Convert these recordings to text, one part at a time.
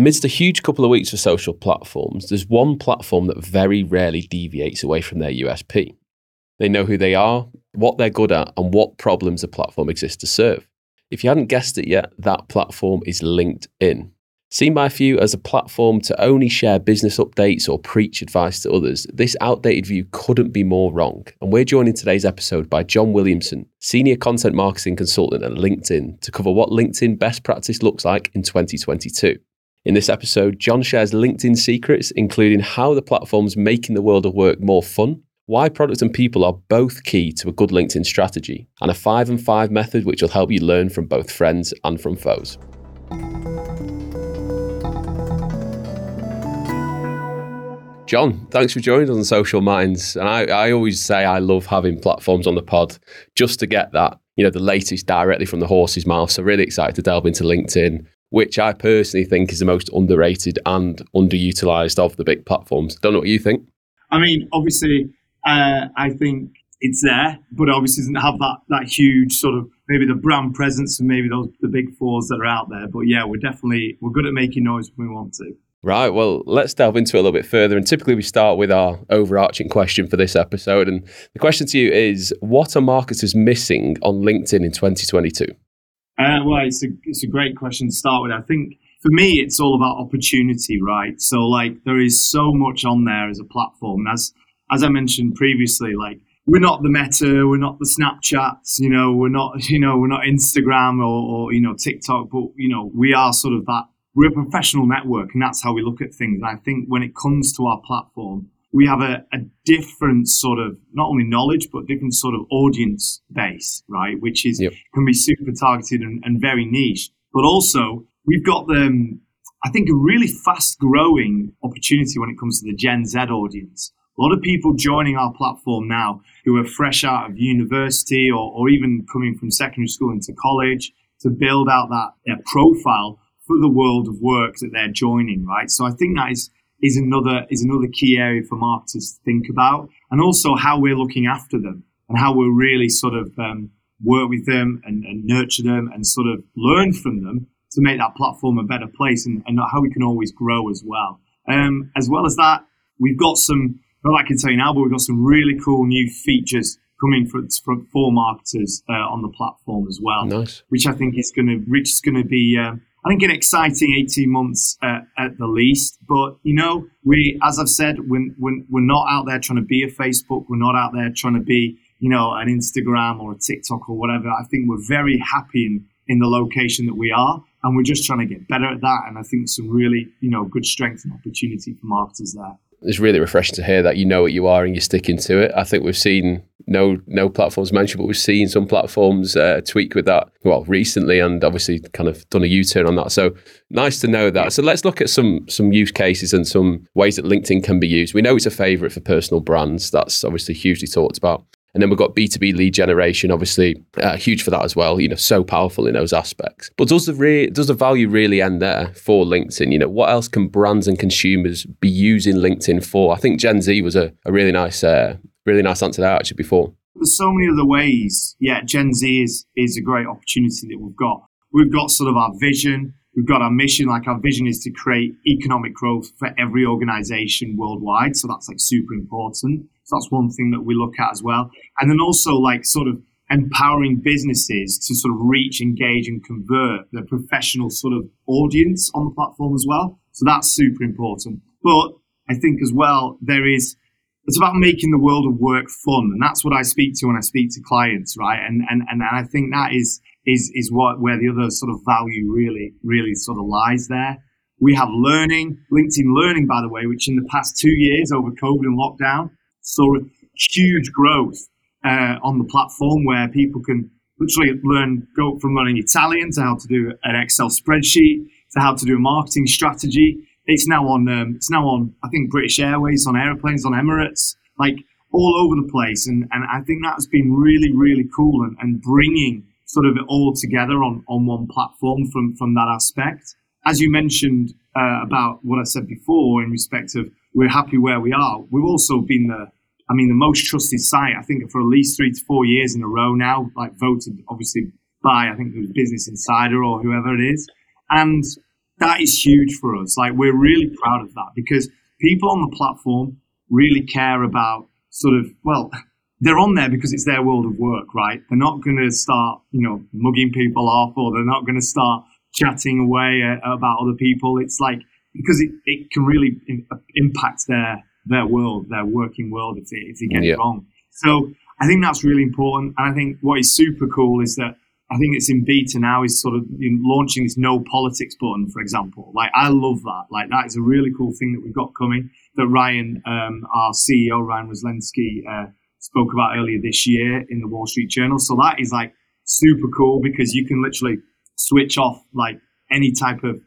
Amidst a huge couple of weeks for social platforms, there's one platform that very rarely deviates away from their USP. They know who they are, what they're good at, and what problems the platform exists to serve. If you hadn't guessed it yet, that platform is LinkedIn. Seen by few as a platform to only share business updates or preach advice to others, this outdated view couldn't be more wrong. And we're joined in today's episode by John Williamson, Senior Content Marketing Consultant at LinkedIn, to cover what LinkedIn best practice looks like in 2022. In this episode, John shares LinkedIn secrets, including how the platform's making the world of work more fun, why product and people are both key to a good LinkedIn strategy, and a five and five method which will help you learn from both friends and from foes. John, thanks for joining us on Social Minds. And I, I always say I love having platforms on the pod just to get that, you know, the latest directly from the horse's mouth. So really excited to delve into LinkedIn, which I personally think is the most underrated and underutilized of the big platforms. Don't know what you think. I mean, obviously, uh, I think it's there, but obviously doesn't have that that huge sort of maybe the brand presence and maybe those the big fours that are out there. But yeah, we're definitely we're good at making noise when we want to. Right. Well, let's delve into it a little bit further. And typically, we start with our overarching question for this episode. And the question to you is What are marketers missing on LinkedIn in 2022? Uh, well, it's a, it's a great question to start with. I think for me, it's all about opportunity, right? So, like, there is so much on there as a platform. As, as I mentioned previously, like, we're not the Meta, we're not the Snapchats, you know, we're not, you know, we're not Instagram or, or you know, TikTok, but, you know, we are sort of that we're a professional network and that's how we look at things. And I think when it comes to our platform, we have a, a, different sort of not only knowledge but different sort of audience base, right? Which is yep. can be super targeted and, and, very niche. But also we've got the um, I think a really fast growing opportunity when it comes to the Gen Z audience. A lot of people joining our platform now who are fresh out of university or, or even coming from secondary school into college to build out that their profile for the world of work that they're joining, right? So I think that is is another is another key area for marketers to think about, and also how we're looking after them and how we're really sort of um, work with them and, and, nurture them and sort of learn from them to make that platform a better place and, and how we can always grow as well. Um, as well as that, we've got some. Well, I can tell you now, but we've got some really cool new features coming for, for, for marketers uh, on the platform as well. Nice. Which I think is going to, which is going to be. Uh, I think an exciting 18 months uh, at the least. But, you know, we, as I've said, we're, we're, we're not out there trying to be a Facebook. We're not out there trying to be, you know, an Instagram or a TikTok or whatever. I think we're very happy in, in the location that we are. And we're just trying to get better at that. And I think some really, you know, good strength and opportunity for marketers there it's really refreshing to hear that you know what you are and you're sticking to it. I think we've seen no no platforms mentioned, but we've seen some platforms uh, tweak with that well recently, and obviously kind of done a U turn on that. So nice to know that. So let's look at some some use cases and some ways that LinkedIn can be used. We know it's a favorite for personal brands. That's obviously hugely talked about. And then we've got B2B lead generation, obviously uh, huge for that as well, you know, so powerful in those aspects. But does the re- does the value really end there for LinkedIn? You know, what else can brands and consumers be using LinkedIn for? I think Gen Z was a, a really nice uh, really nice answer there actually before. There's so many other ways. Yeah, Gen Z is is a great opportunity that we've got. We've got sort of our vision, we've got our mission. Like our vision is to create economic growth for every organization worldwide. So that's like super important. So that's one thing that we look at as well. And then also like sort of empowering businesses to sort of reach, engage and convert the professional sort of audience on the platform as well. So that's super important. But I think as well, there is, it's about making the world of work fun. And that's what I speak to when I speak to clients, right? And, and, and I think that is, is, is what, where the other sort of value really, really sort of lies there. We have learning, LinkedIn Learning, by the way, which in the past two years over COVID and lockdown saw huge growth uh, on the platform where people can literally learn, go from learning Italian to how to do an Excel spreadsheet to how to do a marketing strategy. It's now on, um, it's now on, I think British Airways, on airplanes, on Emirates, like all over the place. And, and I think that's been really, really cool and, and bringing sort of all together on, on one platform from, from that aspect. As you mentioned uh, about what I said before in respect of we're happy where we are, we've also been the, I mean, the most trusted site, I think for at least three to four years in a row now, like voted obviously by, I think it was Business Insider or whoever it is. And that is huge for us. Like we're really proud of that because people on the platform really care about sort of well they're on there because it's their world of work, right? They're not going to start, you know, mugging people off or they're not going to start chatting away uh, about other people. It's like, because it, it can really impact their, their world, their working world if they, if they get yeah. it wrong. So I think that's really important. And I think what is super cool is that I think it's in beta now is sort of launching this no politics button, for example. Like I love that. Like that is a really cool thing that we've got coming. That Ryan, um, our CEO Ryan Roslansky, uh, spoke about earlier this year in the Wall Street Journal. So that is like super cool because you can literally switch off like any type of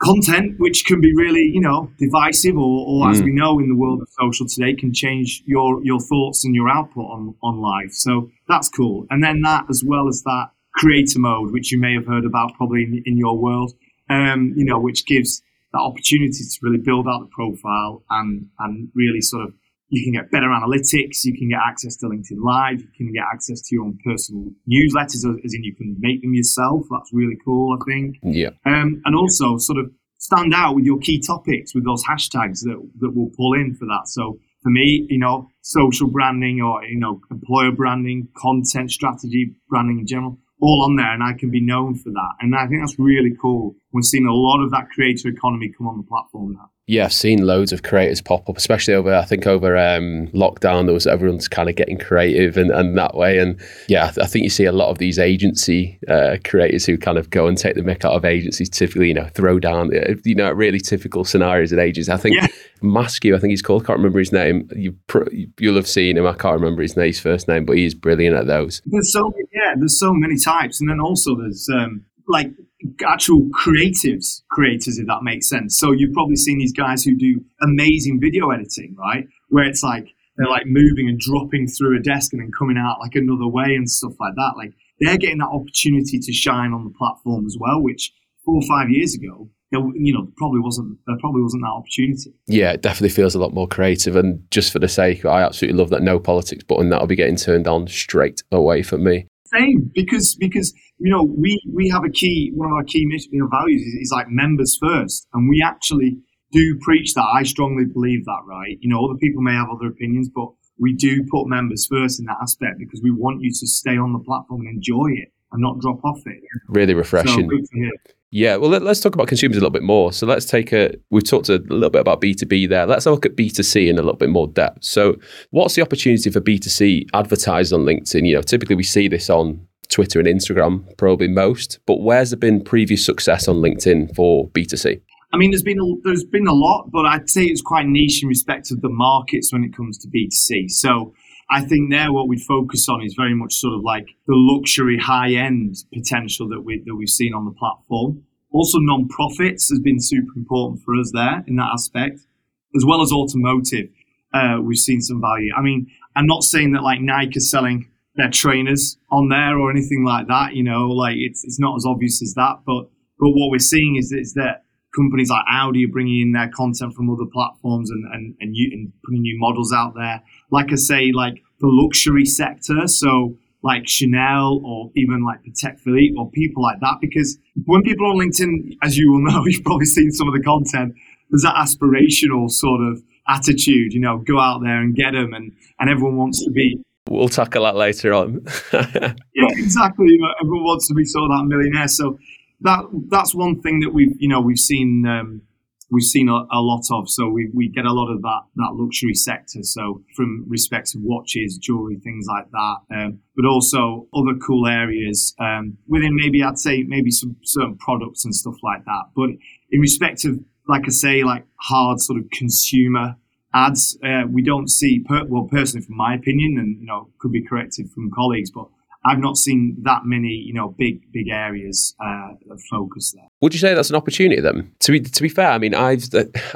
content, which can be really, you know, divisive or, or mm. as we know in the world of social today, can change your, your thoughts and your output on, on live. So that's cool. And then that, as well as that creator mode, which you may have heard about probably in, in your world, um, you know, which gives that opportunity to really build out the profile and, and really sort of you can get better analytics. You can get access to LinkedIn Live. You can get access to your own personal newsletters, as in you can make them yourself. That's really cool, I think. Yeah. Um, and also sort of stand out with your key topics with those hashtags that, that will pull in for that. So for me, you know, social branding or, you know, employer branding, content strategy, branding in general, all on there and I can be known for that. And I think that's really cool. We're seeing a lot of that creator economy come on the platform now. Yeah, I've seen loads of creators pop up, especially over I think over um, lockdown. There was everyone's kind of getting creative and, and that way. And yeah, I think you see a lot of these agency uh, creators who kind of go and take the mick out of agencies. Typically, you know, throw down uh, you know really typical scenarios at agencies. I think yeah. Maskew, I think he's called. I can't remember his name. You you'll have seen him. I can't remember his name, his first name, but he's brilliant at those. There's so yeah, there's so many types, and then also there's um, like actual creatives creators if that makes sense. So you've probably seen these guys who do amazing video editing right? Where it's like they're like moving and dropping through a desk and then coming out like another way and stuff like that. Like they're getting that opportunity to shine on the platform as well which four or five years ago you know probably wasn't there probably wasn't that opportunity. Yeah it definitely feels a lot more creative. And just for the sake i absolutely love that no politics button that'll be getting turned on straight away for me same because because you know we we have a key one of our key mission you know, values is, is, like members first, and we actually do preach that. I strongly believe that, right? You know, other people may have other opinions, but we do put members first in that aspect because we want you to stay on the platform and enjoy it and not drop off it. Really refreshing. So, yeah, well, let, us talk about consumers a little bit more. So let's take a, we've talked a little bit about B2B there. Let's look at B2C in a little bit more depth. So, what's the opportunity for B2C advertised on LinkedIn? You know, typically we see this on Twitter and Instagram, probably most, but where's there been previous success on LinkedIn for B2C? I mean, there's been a, there's been a lot, but I'd say it's quite niche in respect of the markets when it comes to B2C. So, I think there what we focus on is very much sort of like the luxury high end potential that we that we've seen on the platform. Also, non-profits has been super important for us there in that aspect, as well as automotive. Uh, we've seen some value. I mean, I'm not saying that like Nike is selling their trainers on there or anything like that. You know, like it's it's not as obvious as that. But but what we're seeing is, is that companies like Audi are bringing in their content from other platforms and, and, and, you, and putting new models out there. Like I say, like the luxury sector. So like Chanel or even like Patek Philippe or people like that. Because when people on LinkedIn, as you will know, you've probably seen some of the content, there's that aspirational sort of attitude, you know, go out there and get them and, and everyone wants to be. We'll tackle that later on. yeah, exactly. You know, everyone wants to be sort of that millionaire. So that that's one thing that we've you know we've seen um, we've seen a, a, lot of. So we, we get a lot of that that luxury sector. So from respects of watches, jewelry, things like that, um, but also other cool areas um, within maybe I'd say maybe some certain products and stuff like that. But in respect of like I say, like hard sort of consumer ads, uh, we don't see. Per- well, personally, from my opinion, and you know, could be corrected from colleagues, but I've not seen that many, you know, big big areas uh, of focus there. Would you say that's an opportunity then? To be to be fair, I mean, I've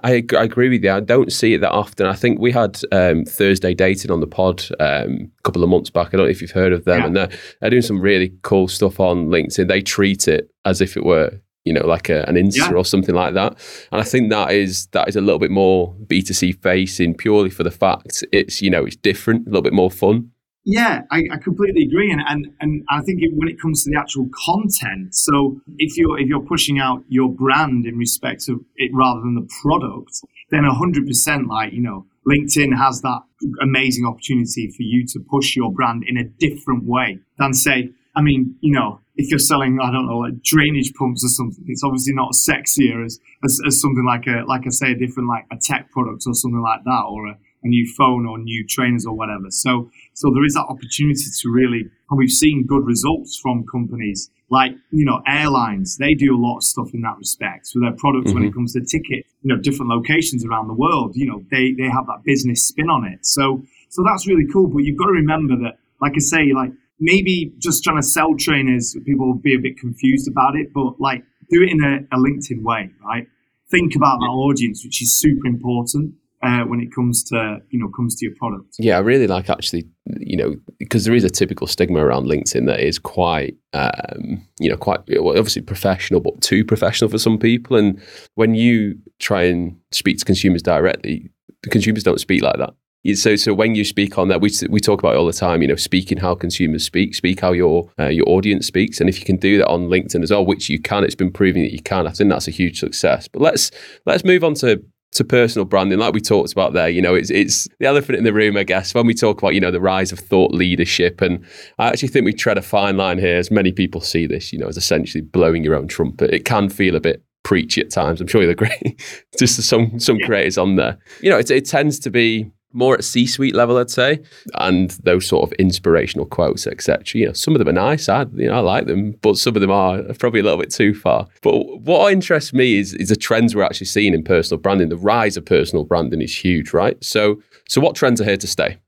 I, I agree with you. I don't see it that often. I think we had um, Thursday Dating on the pod um, a couple of months back. I don't know if you've heard of them, yeah. and they're, they're doing some really cool stuff on LinkedIn. They treat it as if it were you know, like a, an Insta yeah. or something like that. And I think that is that is a little bit more B2C facing purely for the fact it's, you know, it's different, a little bit more fun. Yeah, I, I, completely agree, and, and and I think it, when it comes to the actual content, so if you're if you're pushing out your brand in respect of it rather than the product, then hundred percent, like you know, LinkedIn has that amazing opportunity for you to push your brand in a different way than say, I mean, you know, if you're selling, I don't know, like drainage pumps or something, it's obviously not sexier as, as, as something like a, like I say, a different, like a tech product or something like that, or a, a new phone or new trainers or whatever. So, so there is that opportunity to really, and we've seen good results from companies like, you know, airlines. They do a lot of stuff in that respect for their products mm-hmm. when it mm-hmm. comes to tickets, you know, different locations around the world, you know, they, they have that business spin on it. So, so that's really cool. But you've got to remember that, like I say, like maybe just trying to sell trainers, people will be a bit confused about it, but like do it in a, a LinkedIn way, right? Think about that audience, which is super important uh, when it comes to you know comes to your product. Yeah, I really like actually you know because there is a typical stigma around LinkedIn that is quite um, you know quite well, obviously professional, but too professional for some people. And when you try and speak to consumers directly, the consumers don't speak like that. So, so when you speak on that, we we talk about it all the time. You know, speaking how consumers speak, speak how your uh, your audience speaks, and if you can do that on LinkedIn as well, which you can, it's been proven that you can. I think that's a huge success. But let's let's move on to to personal branding, like we talked about there, you know, it's it's the elephant in the room, I guess, when we talk about, you know, the rise of thought leadership. And I actually think we tread a fine line here, as many people see this, you know, as essentially blowing your own trumpet. It can feel a bit preachy at times. I'm sure you'll agree. Just some some creators on there. You know, it, it tends to be more at C-suite level, I'd say, and those sort of inspirational quotes, etc. You know, some of them are nice. I, you know, I like them, but some of them are probably a little bit too far. But what interests me is is the trends we're actually seeing in personal branding. The rise of personal branding is huge, right? So, so what trends are here to stay?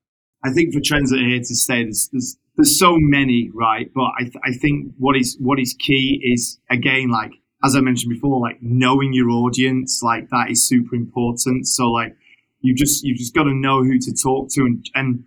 I think for trends that are here to stay, there's there's, there's so many, right? But I th- I think what is what is key is again like as I mentioned before, like knowing your audience, like that is super important. So like you just you just got to know who to talk to and, and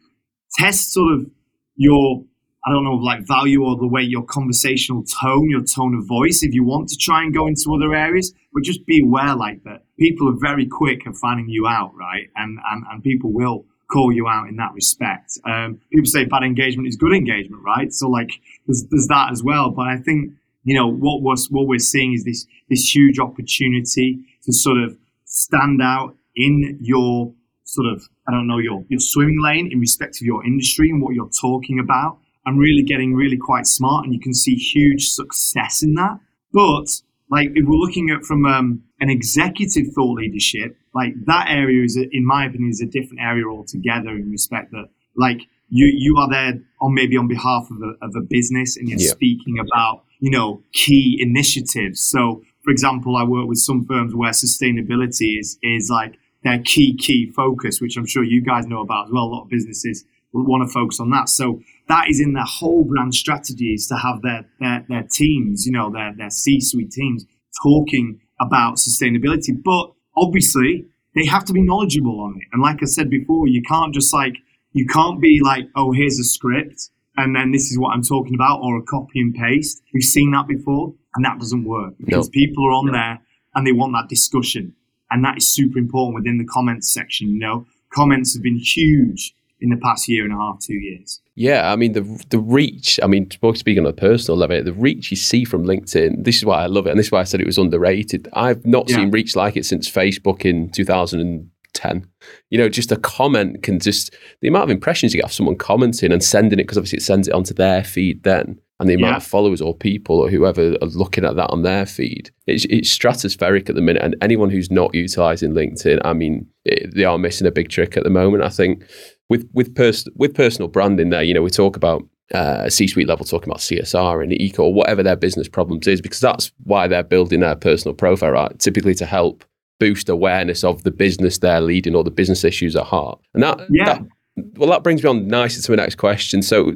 test sort of your I don't know like value or the way your conversational tone, your tone of voice. If you want to try and go into other areas, but just be aware like that people are very quick at finding you out, right? And and and people will call you out in that respect. Um, people say bad engagement is good engagement, right? So like there's there's that as well. But I think you know what was what we're seeing is this this huge opportunity to sort of stand out in your sort of, I don't know, your, your swimming lane in respect of your industry and what you're talking about I'm really getting really quite smart. And you can see huge success in that. But like if we're looking at from um, an executive thought leadership, like that area is, a, in my opinion, is a different area altogether in respect that like you you are there on maybe on behalf of a, of a business and you're yeah. speaking about you know key initiatives. So for example, I work with some firms where sustainability is is like their key, key focus, which I'm sure you guys know about as well. A lot of businesses want to focus on that. So that is in their whole brand strategies to have their, their, their teams, you know, their, their C-suite teams talking about sustainability. But obviously they have to be knowledgeable on it. And like I said before, you can't just like, you can't be like, oh, here's a script and then this is what I'm talking about or a copy and paste. We've seen that before and that doesn't work because people are on there and they want that discussion. And that is super important within the comments section. You know, comments have been huge in the past year and a half, two years. Yeah, I mean the the reach. I mean, speaking on a personal level, the reach you see from LinkedIn. This is why I love it, and this is why I said it was underrated. I've not yeah. seen reach like it since Facebook in 2010. You know, just a comment can just the amount of impressions you get of someone commenting and sending it because obviously it sends it onto their feed then and the amount yeah. of followers or people or whoever are looking at that on their feed, it's, it's stratospheric at the minute. And anyone who's not utilizing LinkedIn, I mean, it, they are missing a big trick at the moment. I think with with pers- with personal branding, there, you know, we talk about uh, C-suite level talking about CSR and eco or whatever their business problems is, because that's why they're building their personal profile, right? Typically to help boost awareness of the business they're leading or the business issues at heart. And that, yeah. that well, that brings me on nicely to my next question. So,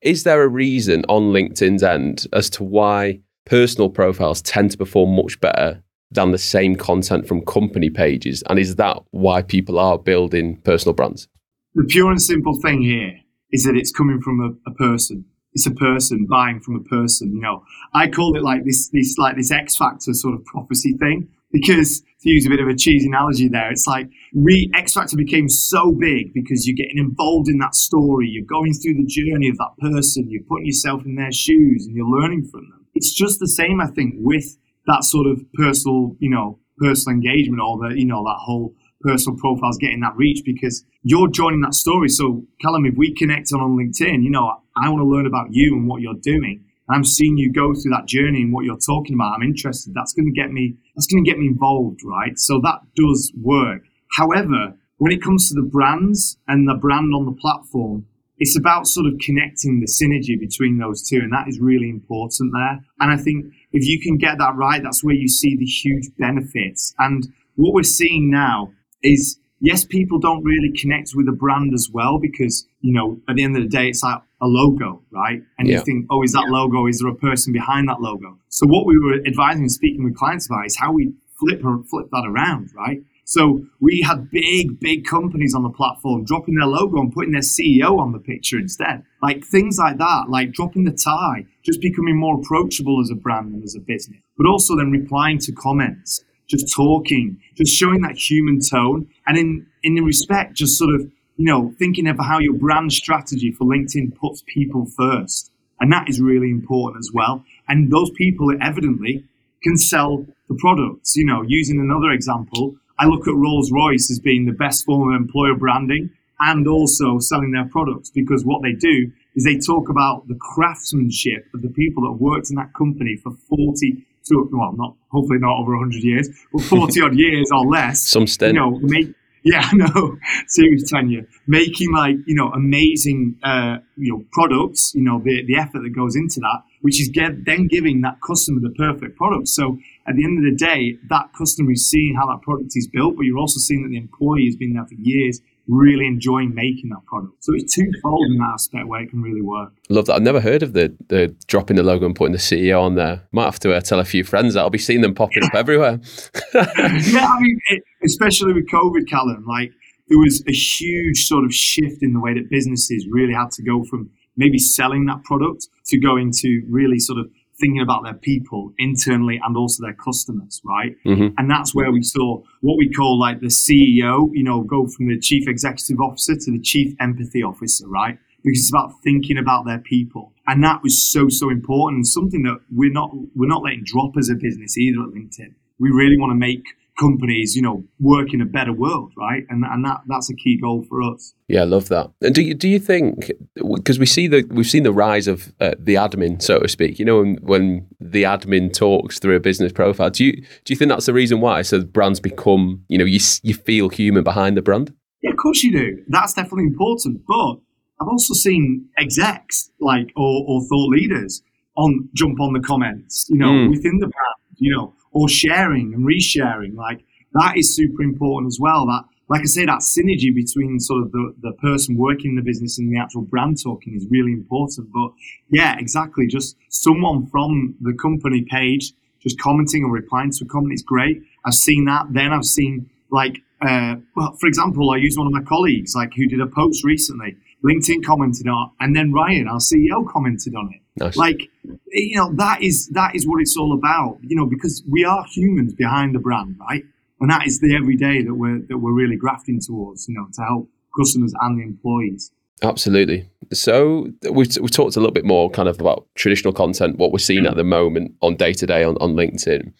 is there a reason on LinkedIn's end as to why personal profiles tend to perform much better than the same content from company pages? And is that why people are building personal brands? The pure and simple thing here is that it's coming from a, a person. It's a person buying from a person. You know, I call it like this, this like this X factor sort of prophecy thing because to use a bit of a cheesy analogy there, it's like re X Factor became so big because you're getting involved in that story, you're going through the journey of that person, you're putting yourself in their shoes and you're learning from them. It's just the same, I think, with that sort of personal, you know, personal engagement or the, you know, that whole personal profiles getting that reach because you're joining that story. So, Callum, if we connect on, on LinkedIn, you know, I want to learn about you and what you're doing. I'm seeing you go through that journey and what you're talking about. I'm interested. That's going to get me, that's going to get me involved, right? So that does work. However, when it comes to the brands and the brand on the platform, it's about sort of connecting the synergy between those two. And that is really important there. And I think if you can get that right, that's where you see the huge benefits. And what we're seeing now is yes, people don't really connect with a brand as well because, you know, at the end of the day, it's like a logo, right? And yeah. you think, oh, is that yeah. logo? Is there a person behind that logo? So what we were advising and speaking with clients about is how we flip flip that around, right? So we had big, big companies on the platform dropping their logo and putting their CEO on the picture instead. Like things like that, like dropping the tie, just becoming more approachable as a brand and as a business, but also then replying to comments just talking, just showing that human tone. And in, in respect, just sort of, you know, thinking of how your brand strategy for LinkedIn puts people first. And that is really important as well. And those people evidently can sell the products. You know, using another example, I look at Rolls Royce as being the best form of employer branding and also selling their products because what they do is they talk about the craftsmanship of the people that have worked in that company for 40 to well, not hopefully not over 100 years, but 40 odd years or less. Some stint. You know, make yeah, no, serious tenure, making like you know amazing uh, you know products. You know the the effort that goes into that, which is get, then giving that customer the perfect product. So at the end of the day, that customer is seeing how that product is built, but you're also seeing that the employee has been there for years really enjoying making that product. So it's twofold in that aspect where it can really work. Love that. I've never heard of the the dropping the logo and putting the CEO on there. Might have to uh, tell a few friends that I'll be seeing them popping up everywhere. yeah, I mean, it, especially with COVID, Callum, like there was a huge sort of shift in the way that businesses really had to go from maybe selling that product to going to really sort of thinking about their people internally and also their customers, right? Mm-hmm. And that's where we saw what we call like the CEO, you know, go from the chief executive officer to the chief empathy officer, right? Because it's about thinking about their people. And that was so, so important. Something that we're not, we're not letting drop as a business either at LinkedIn. We really want to make companies, you know, work in a better world, right? And and that that's a key goal for us. Yeah, I love that. And do you do you think because we see the we've seen the rise of uh, the admin, so to speak. You know, when, when the admin talks through a business profile, do you do you think that's the reason why? So brands become, you know, you you feel human behind the brand. Yeah, of course you do. That's definitely important. But I've also seen execs like or, or thought leaders on jump on the comments, you know, mm. within the brand, you know or sharing and resharing. Like that is super important as well. That, like I say, that synergy between sort of the, the person working in the business and the actual brand talking is really important. But yeah, exactly. Just someone from the company page just commenting or replying to a comment is great. I've seen that. Then I've seen like, uh, well, for example, I used one of my colleagues like who did a post recently. LinkedIn commented on, and then Ryan, our CEO, commented on it. Nice. Like, you know, that is that is what it's all about. You know, because we are humans behind the brand, right? And that is the everyday that we're that we're really grafting towards. You know, to help customers and the employees. Absolutely. So we've, we've talked a little bit more kind of about traditional content, what we're seeing mm. at the moment on day to day on LinkedIn.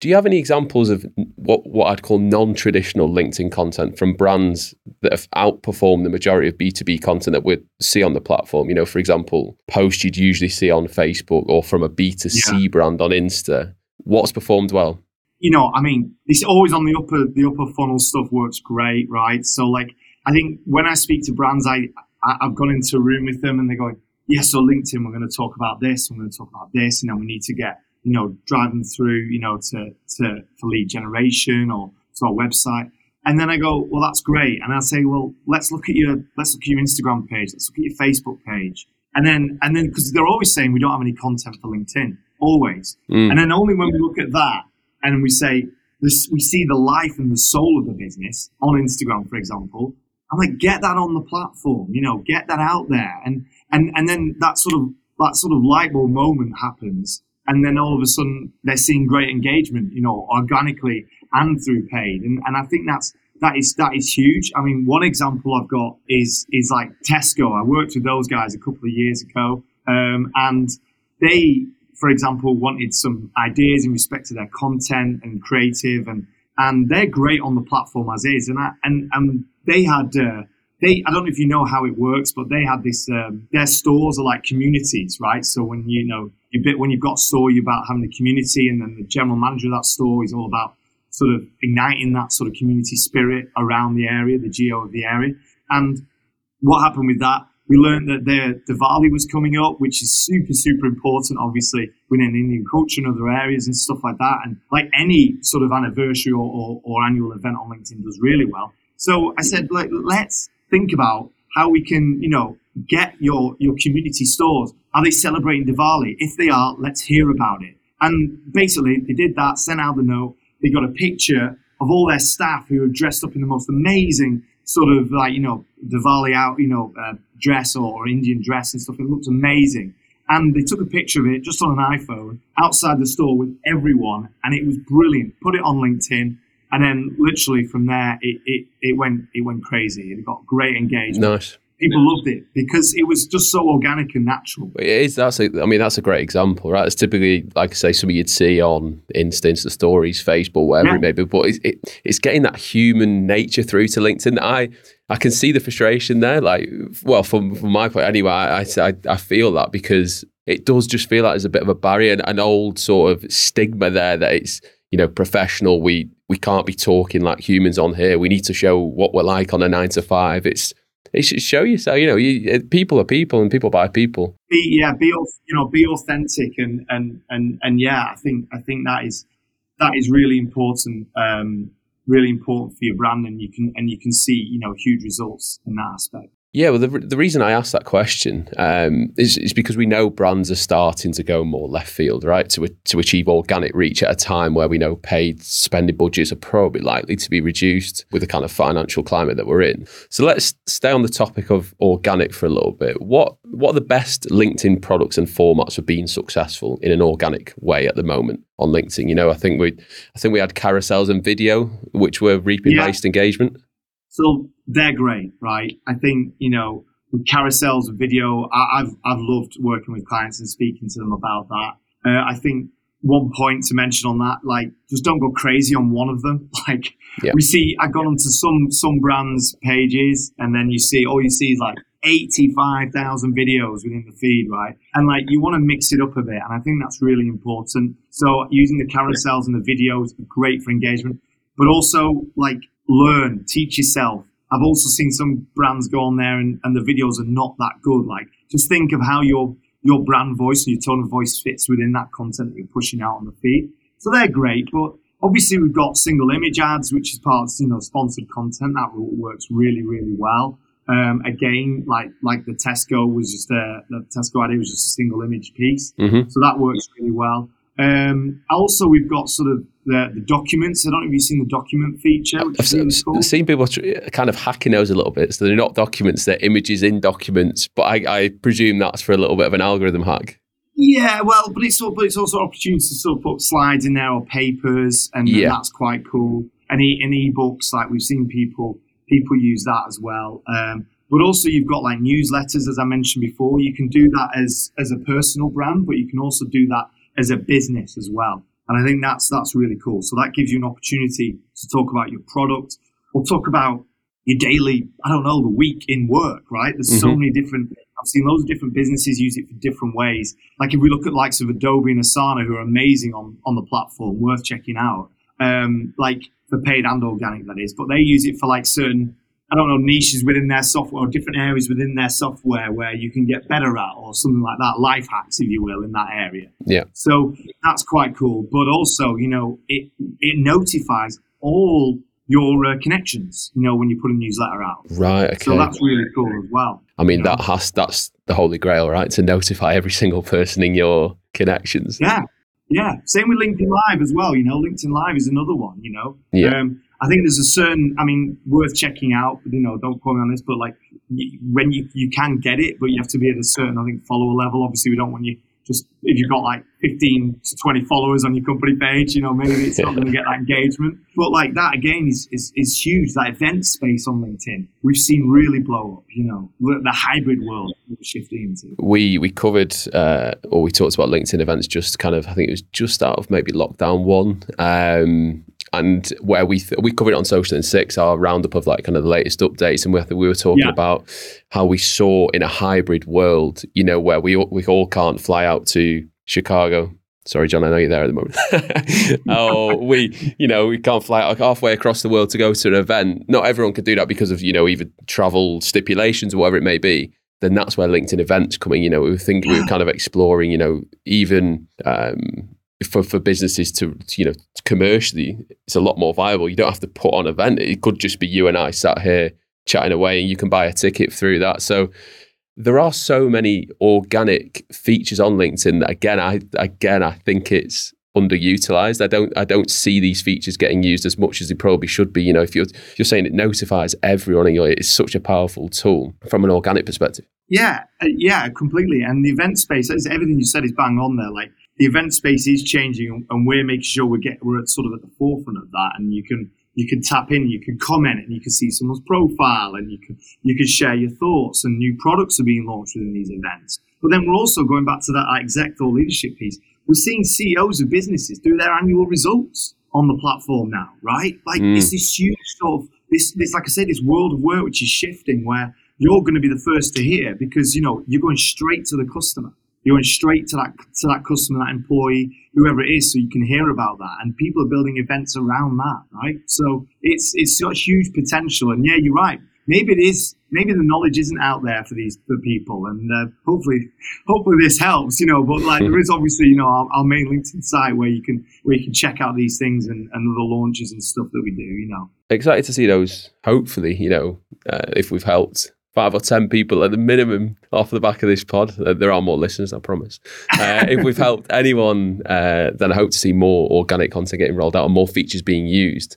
Do you have any examples of what, what I'd call non traditional LinkedIn content from brands that have outperformed the majority of B2B content that we see on the platform? You know, for example, posts you'd usually see on Facebook or from a B2C yeah. brand on Insta. What's performed well? You know, I mean, it's always on the upper the upper funnel stuff works great, right? So like I think when I speak to brands, I I, have gone into a room with them and they're going, yeah, so LinkedIn, we're going to talk about this. We're going to talk about this. You know, we need to get, you know, driving through, you know, to, to, for lead generation or to our website. And then I go, well, that's great. And I say, well, let's look at your, let's look at your Instagram page. Let's look at your Facebook page. And then, and then, because they're always saying we don't have any content for LinkedIn, always. Mm. And then only when we look at that and we say, this, we see the life and the soul of the business on Instagram, for example, I'm like, get that on the platform, you know, get that out there. And, and, and then that sort of, that sort of light bulb moment happens. And then all of a sudden they're seeing great engagement, you know, organically. and through paid. And, and I think that's, that is, that is huge. I mean, one example I've got is, is like Tesco. I worked with those guys a couple of years ago. Um, and they, for example, wanted some ideas in respect to their content and creative and, and they're great on the platform as is. And I, and, and they had, uh, they, I don't know if you know how it works, but they had this, um, their stores are like communities, right? So when, you know, you bit, when you've got a store, you're about having the community and then the general manager of that store is all about sort of igniting that sort of community spirit around the area, the geo of the area. And what happened with that? We learned that the Diwali was coming up, which is super, super important, obviously, within Indian culture and other areas and stuff like that. And like any sort of anniversary or, or, or annual event on LinkedIn does really well. So I said, like, let's think about how we can, you know, get your, your community stores. Are they celebrating Diwali? If they are, let's hear about it. And basically, they did that, sent out the note. They got a picture of all their staff who were dressed up in the most amazing sort of like, you know, Diwali out, you know, uh, dress or, or Indian dress and stuff. It looked amazing. And they took a picture of it just on an iPhone outside the store with everyone. And it was brilliant. Put it on LinkedIn and then literally from there it, it, it went it went crazy. It got great engagement. Nice. People loved it because it was just so organic and natural. It is. That's. A, I mean, that's a great example, right? It's typically, like I say, something you'd see on Insta, Insta Stories, Facebook, whatever yeah. it may be. But it's, it, it's getting that human nature through to LinkedIn. I I can see the frustration there. Like, well, from from my point anyway, I I, I feel that because it does just feel like there's a bit of a barrier, an old sort of stigma there that it's you know professional. We we can't be talking like humans on here. We need to show what we're like on a nine to five. It's it should show yourself. You know, you, people are people, and people buy people. Be, yeah, be you know, be authentic, and and and and yeah, I think I think that is that is really important. Um, really important for your brand, and you can and you can see you know huge results in that aspect. Yeah, well, the, the reason I asked that question um, is, is because we know brands are starting to go more left field, right? To, to achieve organic reach at a time where we know paid spending budgets are probably likely to be reduced with the kind of financial climate that we're in. So let's stay on the topic of organic for a little bit. What what are the best LinkedIn products and formats for being successful in an organic way at the moment on LinkedIn? You know, I think we I think we had carousels and video, which were reaping yeah. highest engagement. So they're great, right? I think, you know, with carousels and video, I, have I've loved working with clients and speaking to them about that. Uh, I think one point to mention on that, like, just don't go crazy on one of them. Like, yeah. we see, I've gone onto some, some brands pages and then you see, all you see is like 85,000 videos within the feed, right? And like, you want to mix it up a bit. And I think that's really important. So using the carousels and the videos, great for engagement, but also like learn, teach yourself. I've also seen some brands go on there and, and the videos are not that good. Like just think of how your your brand voice and your tone of voice fits within that content that you're pushing out on the feed. So they're great, but obviously we've got single image ads, which is part of you know sponsored content that works really really well. Um, again, like like the Tesco was just a the Tesco ad was just a single image piece, mm-hmm. so that works really well. Um, also, we've got sort of the, the, documents. I don't know if you've seen the document feature. I've seen, cool. seen, people kind of hacking those a little bit. So they're not documents, they're images in documents. But I, I presume that's for a little bit of an algorithm hack. Yeah, well, but it's, but it's also an opportunity to sort of put slides in there or papers, and, yeah. and that's quite cool. And, e, and ebooks, like we've seen people people use that as well. Um, but also you've got like newsletters, as I mentioned before. You can do that as as a personal brand, but you can also do that as a business as well. And I think that's that's really cool. So that gives you an opportunity to talk about your product or talk about your daily, I don't know, the week in work, right? There's mm-hmm. so many different I've seen loads of different businesses use it for different ways. Like if we look at likes of Adobe and Asana, who are amazing on, on the platform, worth checking out. Um, like for paid and organic, that is. But they use it for like certain I don't know, niches within their software or different areas within their software where you can get better at or something like that, life hacks, if you will, in that area. Yeah. So that's quite cool. But also, you know, it, it notifies all your uh, connections, you know, when you put a newsletter out. Right. Okay. So that's really cool as well. I mean, that has, that's the holy grail, right? To notify every single person in your connections. Yeah. Yeah. Same with LinkedIn Live as well. You know, LinkedIn Live is another one, you know. Yeah. Um, I think there's a certain, I mean, worth checking out. You know, don't quote me on this, but like when you you can get it, but you have to be at a certain, I think, follower level. Obviously, we don't want you just if you've got like 15 to 20 followers on your company page, you know, maybe it's not going to get that engagement. But like that again is, is, is huge. That event space on LinkedIn, we've seen really blow up, you know, the hybrid world we're shifting into. We, we covered, uh, or we talked about LinkedIn events just kind of, I think it was just out of maybe lockdown one. Um, and where we th- we covered it on social in six our roundup of like kind of the latest updates and we, we were talking yeah. about how we saw in a hybrid world you know where we we all can't fly out to chicago. Sorry john i know you're there at the moment. Oh we you know we can't fly out halfway across the world to go to an event. Not everyone could do that because of you know either travel stipulations or whatever it may be. Then that's where linkedin events coming you know we were thinking we were kind of exploring you know even um, for, for businesses to, to, you know commercially it's a lot more viable. You don't have to put on an event it could just be you and i sat here chatting away and you can buy a ticket through that. So there are so many organic features on linkedin that again i again i think it's underutilized. I don't i don't see these features getting used as much as they probably should be. You know if you're if you're saying it notifies everyone it's such a powerful tool from an organic perspective. Yeah uh, yeah completely. And the event space everything you said is bang on there. Like the event space is changing, and we're making sure we get we're at sort of at the forefront of that. And you can you can tap in, you can comment, and you can see someone's profile, and you can you can share your thoughts. And new products are being launched within these events. But then we're also going back to that exec or leadership piece. We're seeing CEOs of businesses do their annual results on the platform now, right? Like mm. it's this huge sort of this this like I said, this world of work which is shifting where you're going to be the first to hear because you know you're going straight to the customer. You're going straight to that to that customer, that employee, whoever it is, so you can hear about that. And people are building events around that, right? So it's it's got huge potential. And yeah, you're right. Maybe it is. Maybe the knowledge isn't out there for these for people, and uh, hopefully, hopefully this helps. You know, but like there is obviously, you know, our, our, main LinkedIn site where you can where you can check out these things and, and other launches and stuff that we do. You know, excited to see those. Hopefully, you know, uh, if we've helped five or ten people at the minimum off the back of this pod. Uh, there are more listeners, I promise. Uh, if we've helped anyone, uh, then I hope to see more organic content getting rolled out and more features being used.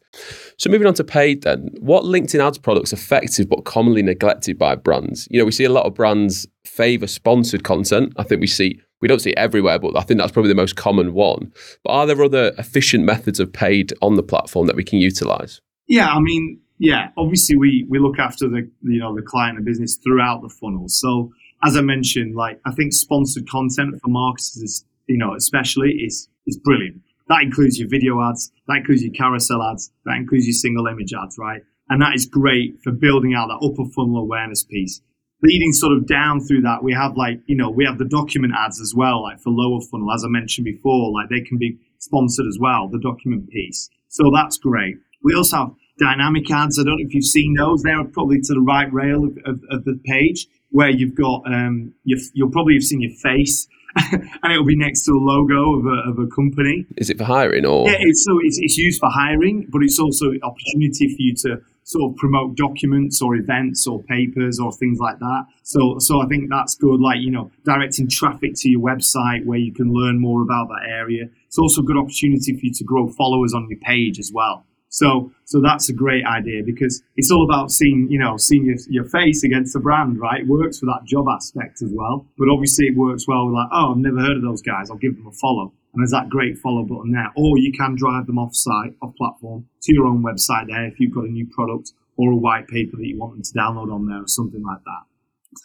So moving on to paid, then, what LinkedIn ads products are effective but commonly neglected by brands? You know, we see a lot of brands favor sponsored content. I think we see. We don't see it everywhere, but I think that's probably the most common one. But are there other efficient methods of paid on the platform that we can utilize? Yeah, I mean, yeah, obviously we we look after the you know the client and business throughout the funnel. So as I mentioned, like I think sponsored content for marketers, is, you know, especially is is brilliant. That includes your video ads, that includes your carousel ads, that includes your single image ads, right? And that is great for building out that upper funnel awareness piece. Leading sort of down through that, we have like, you know, we have the document ads as well, like for lower funnel, as I mentioned before, like they can be sponsored as well, the document piece. So that's great. We also have dynamic ads. I don't know if you've seen those. They're probably to the right rail of, of, of the page where you've got, um, you'll probably have seen your face and it'll be next to the logo of a, of a company. Is it for hiring or? Yeah, it's, so it's, it's used for hiring, but it's also an opportunity for you to sort of promote documents or events or papers or things like that. So, so I think that's good. Like, you know, directing traffic to your website where you can learn more about that area. It's also a good opportunity for you to grow followers on your page as well. So, so that's a great idea because it's all about seeing, you know, seeing your, your face against the brand, right? It works for that job aspect as well. But obviously it works well with like, oh, I've never heard of those guys. I'll give them a follow. And there's that great follow button there. Or you can drive them off site, off platform to your own website there if you've got a new product or a white paper that you want them to download on there or something like that.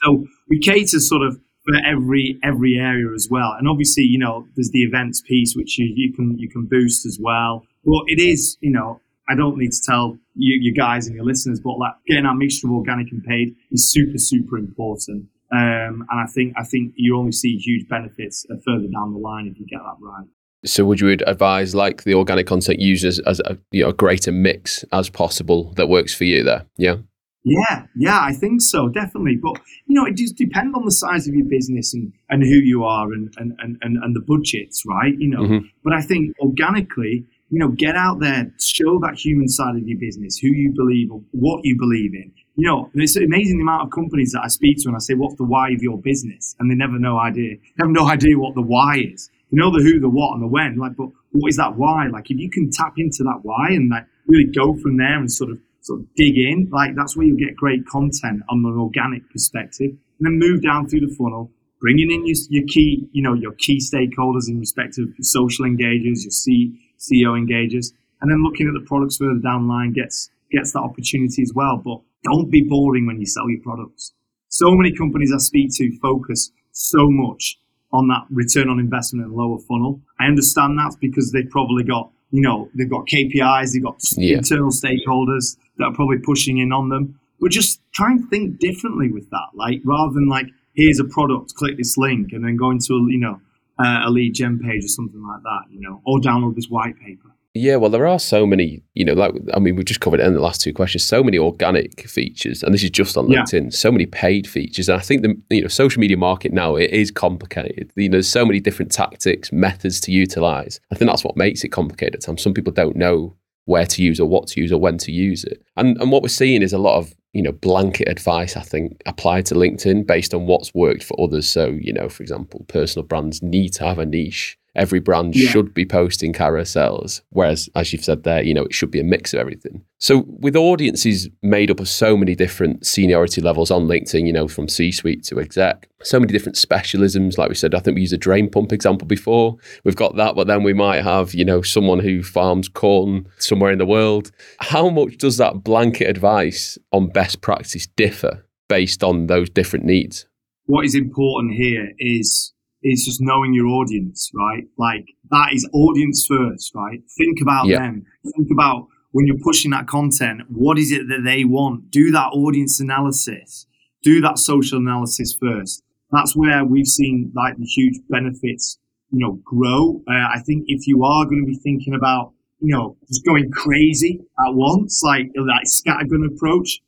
So we cater sort of for every every area as well. And obviously, you know, there's the events piece which you, you can you can boost as well. But it is, you know, I don't need to tell you, you guys and your listeners, but like getting our mixture of organic and paid is super, super important. Um, and I think I think you only see huge benefits further down the line if you get that right. So, would you advise like the organic content users as a you know a greater mix as possible that works for you there? Yeah. Yeah, yeah, I think so, definitely. But you know, it does depend on the size of your business and, and who you are and, and, and, and the budgets, right? You know, mm-hmm. but I think organically, you know, get out there, show that human side of your business, who you believe, or what you believe in. You know, it's amazing the amount of companies that I speak to and I say, what's the why of your business? And they never know idea, they have no idea what the why is. They know the who, the what, and the when. Like, but what is that why? Like, if you can tap into that why and like really go from there and sort of sort of dig in, like that's where you get great content on an organic perspective, and then move down through the funnel bringing in your, your key, you know, your key stakeholders in respect of your social engagers, your C, CEO engagers, and then looking at the products further down the line gets gets that opportunity as well. But don't be boring when you sell your products. So many companies I speak to focus so much on that return on investment and lower funnel. I understand that's because they've probably got, you know, they've got KPIs, they've got yeah. internal stakeholders that are probably pushing in on them. But just try and think differently with that. Like rather than like, here's a product, click this link, and then go into a, you know, uh, a lead gen page or something like that, you know, or download this white paper. Yeah, well, there are so many, you know, like, I mean, we've just covered it in the last two questions, so many organic features, and this is just on LinkedIn, yeah. so many paid features. And I think the, you know, social media market now, it is complicated. You know, there's so many different tactics, methods to utilize. I think that's what makes it complicated at times. Some people don't know where to use or what to use or when to use it. And, and what we're seeing is a lot of, you know, blanket advice, I think, applied to LinkedIn based on what's worked for others. So, you know, for example, personal brands need to have a niche every brand yeah. should be posting carousels. Whereas, as you've said there, you know, it should be a mix of everything. So, with audiences made up of so many different seniority levels on LinkedIn, you know, from C suite to exec, so many different specialisms. Like we said, I think we used a drain pump example before. We've got that, but then we might have, you know, someone who farms corn somewhere in the world. How much does that blanket advice on best practice differ based on those different needs? What is important here is is just knowing your audience, right? Like that is audience first, right? Think about yeah. them. Think about when you're pushing that content, what is it that they want? Do that audience analysis. Do that social analysis first. That's where we've seen like the huge benefits, you know, grow. Uh, I think if you are going to be thinking about, you know, just going crazy at once, like that scattergun approach,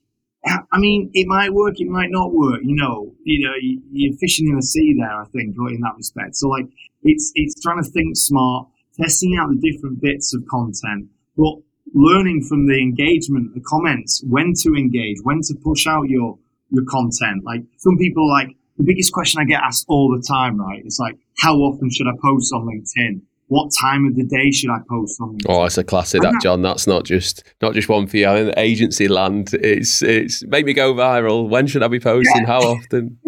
I mean, it might work, it might not work. You know, you know, you're fishing in the sea there. I think, in that respect. So, like, it's it's trying to think smart, testing out the different bits of content, but learning from the engagement, the comments, when to engage, when to push out your your content. Like, some people like the biggest question I get asked all the time, right? It's like, how often should I post on LinkedIn? What time of the day should I post on? Oh, it's a classic, that John. That's not just not just one for you. In agency land, it's it's make me go viral. When should I be posting? Yeah. How often?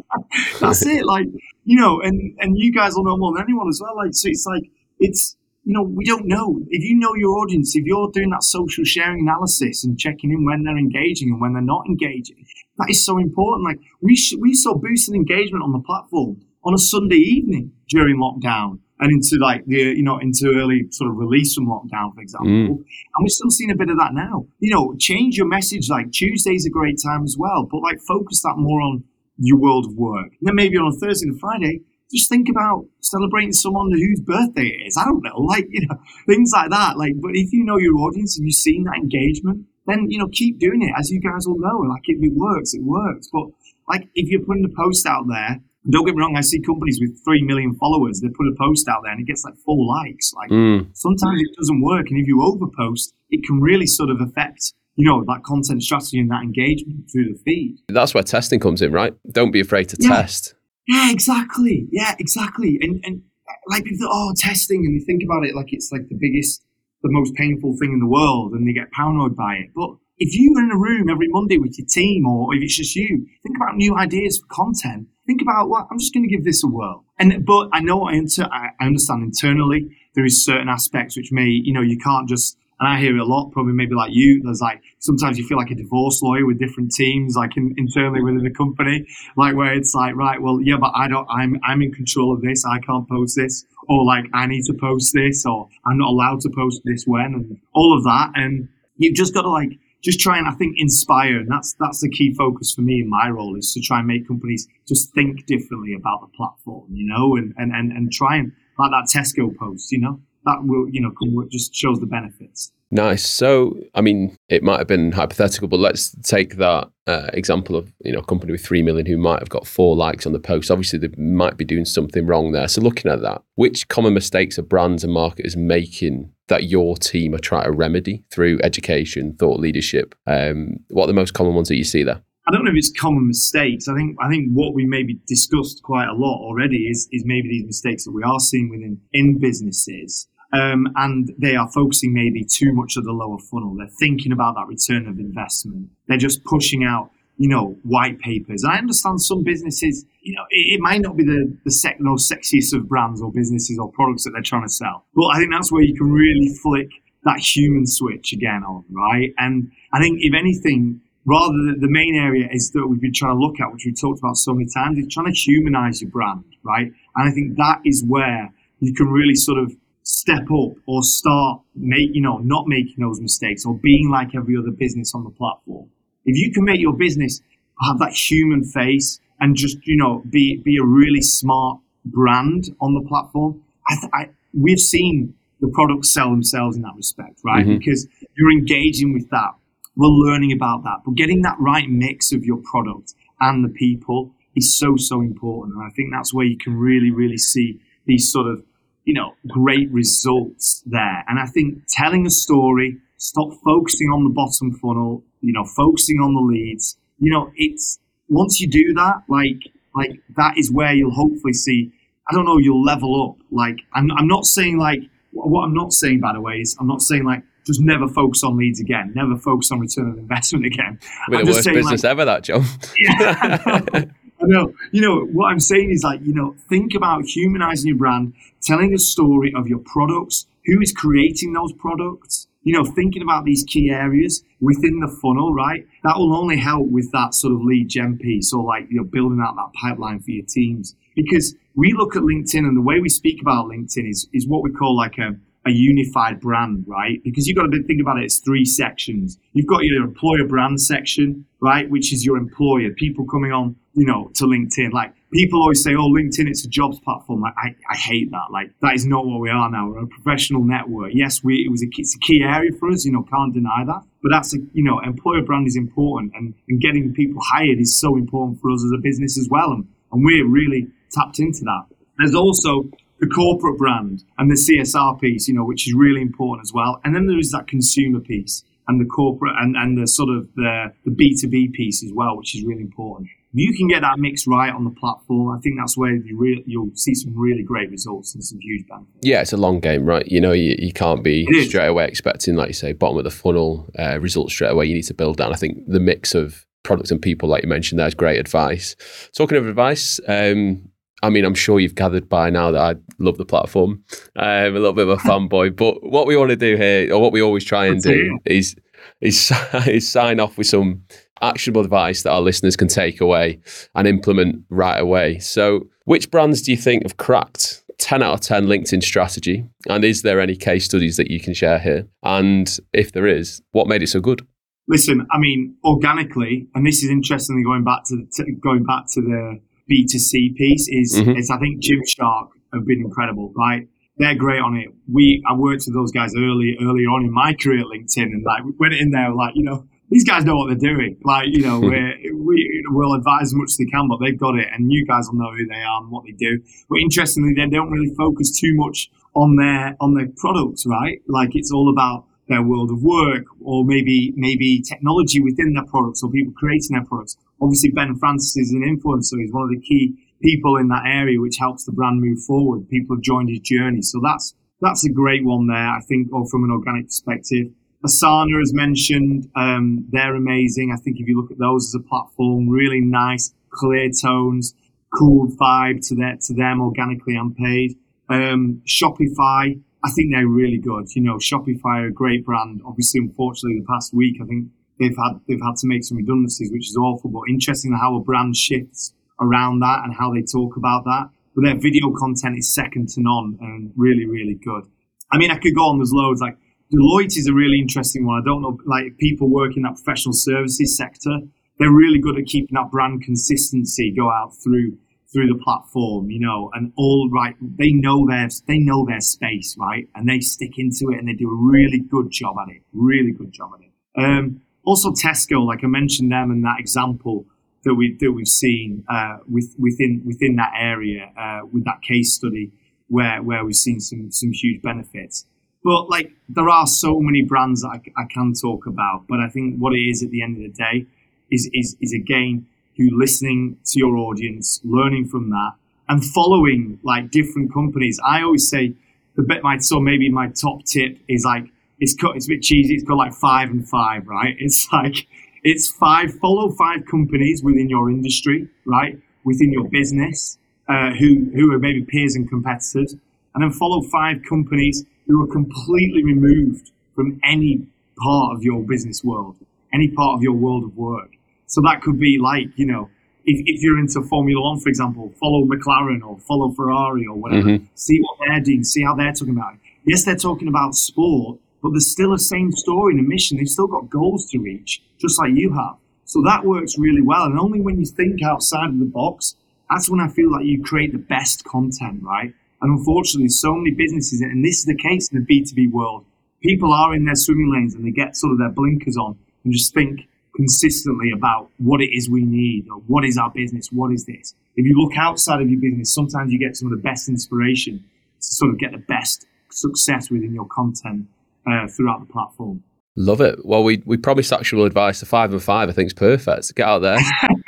That's it. Like you know, and and you guys will know more than anyone as well. Like so, it's like it's you know we don't know if you know your audience. If you're doing that social sharing analysis and checking in when they're engaging and when they're not engaging, that is so important. Like we sh- we saw boosted engagement on the platform on a Sunday evening during lockdown and into like the you know into early sort of release from lockdown, for example. Mm. And we're still seeing a bit of that now. You know, change your message. Like Tuesday's a great time as well, but like focus that more on your world of work. And then maybe on a Thursday and Friday, just think about celebrating someone whose birthday it is. I don't know, like you know, things like that. Like, but if you know your audience, if you've seen that engagement, then you know keep doing it. As you guys all know, like if it works, it works. But like if you're putting a post out there don't get me wrong, I see companies with three million followers, they put a post out there and it gets like four likes. Like mm. sometimes it doesn't work. And if you overpost, it can really sort of affect you know, that content strategy and that engagement through the feed. That's where testing comes in, right? Don't be afraid to yeah. test. Yeah, exactly. Yeah, exactly. And and like people, oh, testing, and they think about it like it's like the biggest, the most painful thing in the world, and they get paranoid by it. But if you're in a room every Monday with your team, or if it's just you, think about new ideas for content think about what well, I'm just going to give this a whirl. And but I know I, inter- I understand internally there is certain aspects which may you know you can't just and I hear it a lot, probably maybe like you. There's like sometimes you feel like a divorce lawyer with different teams, like in, internally within the company, like where it's like, right, well, yeah, but I don't, I'm, I'm in control of this. I can't post this, or like I need to post this, or I'm not allowed to post this when, and all of that. And you've just got to like just try and I think inspire, and that's that's the key focus for me in my role is to try and make companies just think differently about the platform, you know, and and and, and try and like that Tesco post, you know, that will you know just shows the benefits. Nice. So, I mean, it might have been hypothetical, but let's take that uh, example of you know a company with three million who might have got four likes on the post. Obviously, they might be doing something wrong there. So, looking at that, which common mistakes are brands and marketers making that your team are trying to remedy through education, thought leadership? Um, what are the most common ones that you see there? I don't know if it's common mistakes. I think I think what we maybe discussed quite a lot already is is maybe these mistakes that we are seeing within in businesses um, and they are focusing maybe too much of the lower funnel. They're thinking about that return of investment. They're just pushing out you know, white papers. I understand some businesses, you know, it, it might not be the, the sec- most sexiest of brands or businesses or products that they're trying to sell. But I think that's where you can really flick that human switch again on, right? And I think if anything, rather the main area is that we've been trying to look at, which we've talked about so many times, is trying to humanize your brand, right? And I think that is where you can really sort of step up or start make you know not making those mistakes or being like every other business on the platform. If you can make your business have that human face and just you know be be a really smart brand on the platform I, th- I we've seen the products sell themselves in that respect right? Mm-hmm. because you're engaging with that. We're learning about that. But getting that right mix of your product and the people is so so important. And i think that's where you can really really see these sort of you know, great results there. And I think telling a story, stop focusing on the bottom funnel, you know, focusing on the leads. You know, it's once you do that, like, like that is where you'll hopefully see. I don't know, you'll level up. Like, I'm, I'm not saying like what I'm not saying, by the way, is I'm not saying like just never focus on leads again, never focus on return on investment again. We're the worst business like, ever, that John. yeah, Know. You know, what I'm saying is like, you know, think about humanizing your brand, telling a story of your products, who is creating those products, you know, thinking about these key areas within the funnel, right? That will only help with that sort of lead gen piece or like, you know, building out that pipeline for your teams. Because we look at LinkedIn and the way we speak about LinkedIn is, is what we call like a, a unified brand, right? Because you've got to think about it as three sections. You've got your employer brand section, right? Which is your employer, people coming on, you know, to LinkedIn. Like people always say, oh, LinkedIn, it's a jobs platform. Like, I, I hate that. Like that is not what we are now. We're a professional network. Yes, we, it was a, it's a key area for us, you know, can't deny that. But that's a, you know, employer brand is important and, and getting people hired is so important for us as a business as well. And, and we're really tapped into that. There's also the corporate brand and the CSR piece, you know, which is really important as well. And then there is that consumer piece and the corporate and, and the sort of the, the B2B piece as well, which is really important. If you can get that mix right on the platform, I think that's where you re- you'll see some really great results and some huge benefits. Yeah, it's a long game, right? You know, you, you can't be straight away expecting, like you say, bottom of the funnel uh, results straight away. You need to build that. I think the mix of products and people, like you mentioned, there's great advice. Talking of advice, um, I mean, I'm sure you've gathered by now that I love the platform. I'm a little bit of a fanboy, but what we want to do here, or what we always try and do, is, is is sign off with some actionable advice that our listeners can take away and implement right away. So, which brands do you think have cracked 10 out of 10 LinkedIn strategy? And is there any case studies that you can share here? And if there is, what made it so good? Listen, I mean, organically, and this is interestingly going back to, to going back to the B2C piece is, mm-hmm. is I think Gymshark have been incredible, right? They're great on it. We I worked with those guys early early on in my career at LinkedIn and like we went in there like, you know, these guys know what they're doing. Like, you know, we we will advise as much as they can, but they've got it, and you guys will know who they are and what they do. But interestingly, they don't really focus too much on their on their products, right? Like, it's all about their world of work, or maybe maybe technology within their products, or people creating their products. Obviously, Ben Francis is an influencer. He's one of the key people in that area, which helps the brand move forward. People have joined his journey, so that's that's a great one there. I think, or from an organic perspective. Asana, as mentioned, um, they're amazing. I think if you look at those as a platform, really nice, clear tones, cool vibe to that to them organically and paid. Um, Shopify, I think they're really good. You know, Shopify are a great brand. Obviously, unfortunately, the past week, I think they've had they've had to make some redundancies, which is awful. But interesting how a brand shifts around that and how they talk about that. But their video content is second to none and really, really good. I mean, I could go on. There's loads. Like Deloitte is a really interesting one. I don't know, like people work in that professional services sector. They're really good at keeping that brand consistency go out through through the platform, you know, and all right, they know their they know their space, right, and they stick into it and they do a really good job at it, really good job at it. Um, also, Tesco, like I mentioned them in that example that we that we've seen uh, with, within within that area uh, with that case study where where we've seen some some huge benefits. But like there are so many brands that I, I can talk about, but I think what it is at the end of the day is is is again you listening to your audience, learning from that, and following like different companies. I always say the bit my so maybe my top tip is like it's cut it's a bit cheesy, it's got like five and five, right? It's like It's five, follow five companies within your industry, right? Within your business, uh, who, who are maybe peers and competitors. And then follow five companies who are completely removed from any part of your business world, any part of your world of work. So that could be like, you know, if, if you're into Formula One, for example, follow McLaren or follow Ferrari or whatever. Mm-hmm. See what they're doing, see how they're talking about it. Yes, they're talking about sport, but there's still a same story and a mission. They've still got goals to reach, just like you have. So that works really well. And only when you think outside of the box, that's when I feel like you create the best content, right? And unfortunately, so many businesses, and this is the case in the B2B world, people are in their swimming lanes and they get sort of their blinkers on and just think consistently about what it is we need or what is our business, what is this. If you look outside of your business, sometimes you get some of the best inspiration to sort of get the best success within your content uh, throughout the platform. Love it. Well, we we promised actual advice. The five and five, I think, is perfect. Get out there,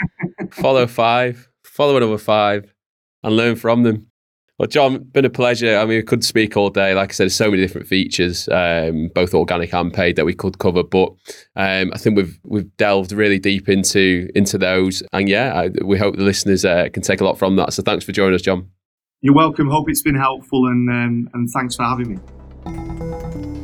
follow five, follow another five, and learn from them. Well, John, been a pleasure. I mean, we could speak all day. Like I said, there's so many different features, um, both organic and paid, that we could cover. But um, I think we've we've delved really deep into into those, and yeah, I, we hope the listeners uh, can take a lot from that. So thanks for joining us, John. You're welcome. Hope it's been helpful, and um, and thanks for having me.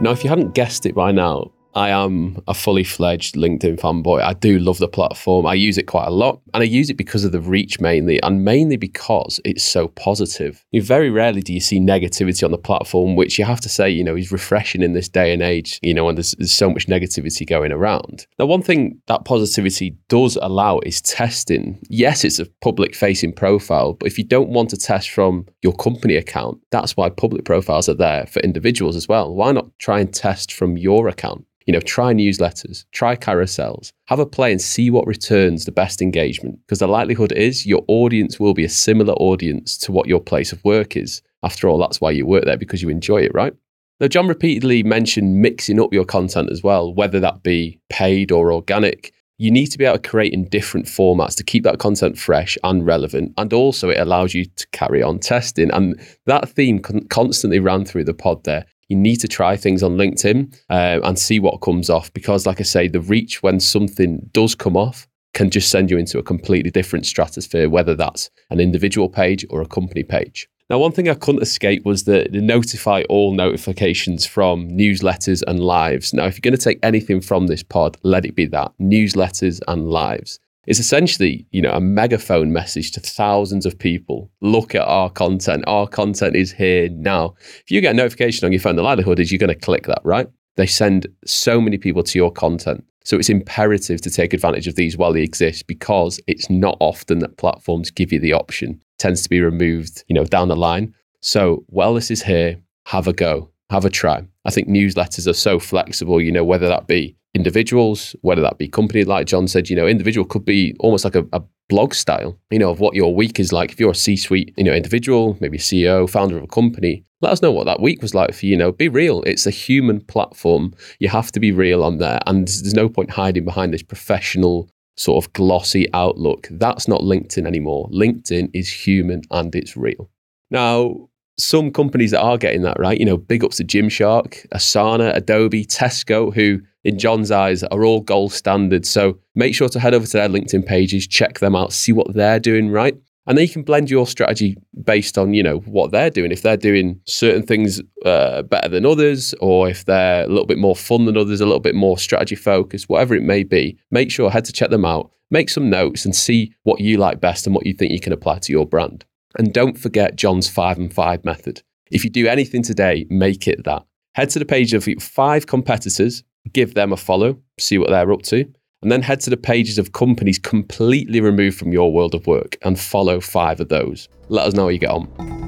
Now, if you hadn't guessed it by now, I am a fully fledged LinkedIn fanboy. I do love the platform. I use it quite a lot and I use it because of the reach mainly and mainly because it's so positive. You very rarely do you see negativity on the platform, which you have to say, you know, is refreshing in this day and age, you know, when there's, there's so much negativity going around. Now, one thing that positivity does allow is testing. Yes, it's a public facing profile, but if you don't want to test from your company account, that's why public profiles are there for individuals as well. Why not try and test from your account? You know, try newsletters, try carousels, have a play and see what returns the best engagement. Because the likelihood is your audience will be a similar audience to what your place of work is. After all, that's why you work there because you enjoy it, right? Now, John repeatedly mentioned mixing up your content as well, whether that be paid or organic. You need to be able to create in different formats to keep that content fresh and relevant. And also, it allows you to carry on testing. And that theme con- constantly ran through the pod there you need to try things on LinkedIn uh, and see what comes off because, like I say, the reach when something does come off can just send you into a completely different stratosphere, whether that's an individual page or a company page. Now, one thing I couldn't escape was the, the, notify all notifications from newsletters and lives. Now, if you're going to take anything from this pod, let it be that newsletters and lives. It's essentially, you know, a megaphone message to thousands of people. Look at our content. Our content is here now. If you get a notification on your phone, the likelihood is you're going to click that, right? They send so many people to your content. So it's imperative to take advantage of these while they exist because it's not often that platforms give you the option. It tends to be removed, you know, down the line. So while this is here, have a go, have a try. I think newsletters are so flexible, you know, whether that be individuals, whether that be company, like John said, you know, individual could be almost like a, a blog style, you know, of what your week is like. If you're a C-suite, you know, individual, maybe CEO, founder of a company, let us know what that week was like for you. You know, be real. It's a human platform. You have to be real on there, and there's no point hiding behind this professional sort of glossy outlook. That's not LinkedIn anymore. LinkedIn is human and it's real. Now, some companies that are getting that right, you know, big ups to Gymshark, Asana, Adobe, Tesco, who in John's eyes are all gold standard. So make sure to head over to their LinkedIn pages, check them out, see what they're doing right. And then you can blend your strategy based on, you know, what they're doing. If they're doing certain things uh, better than others, or if they're a little bit more fun than others, a little bit more strategy focused, whatever it may be, make sure head to check them out, make some notes and see what you like best and what you think you can apply to your brand. And don't forget John's five and five method. If you do anything today, make it that. Head to the page of five competitors, give them a follow, see what they're up to, and then head to the pages of companies completely removed from your world of work and follow five of those. Let us know how you get on.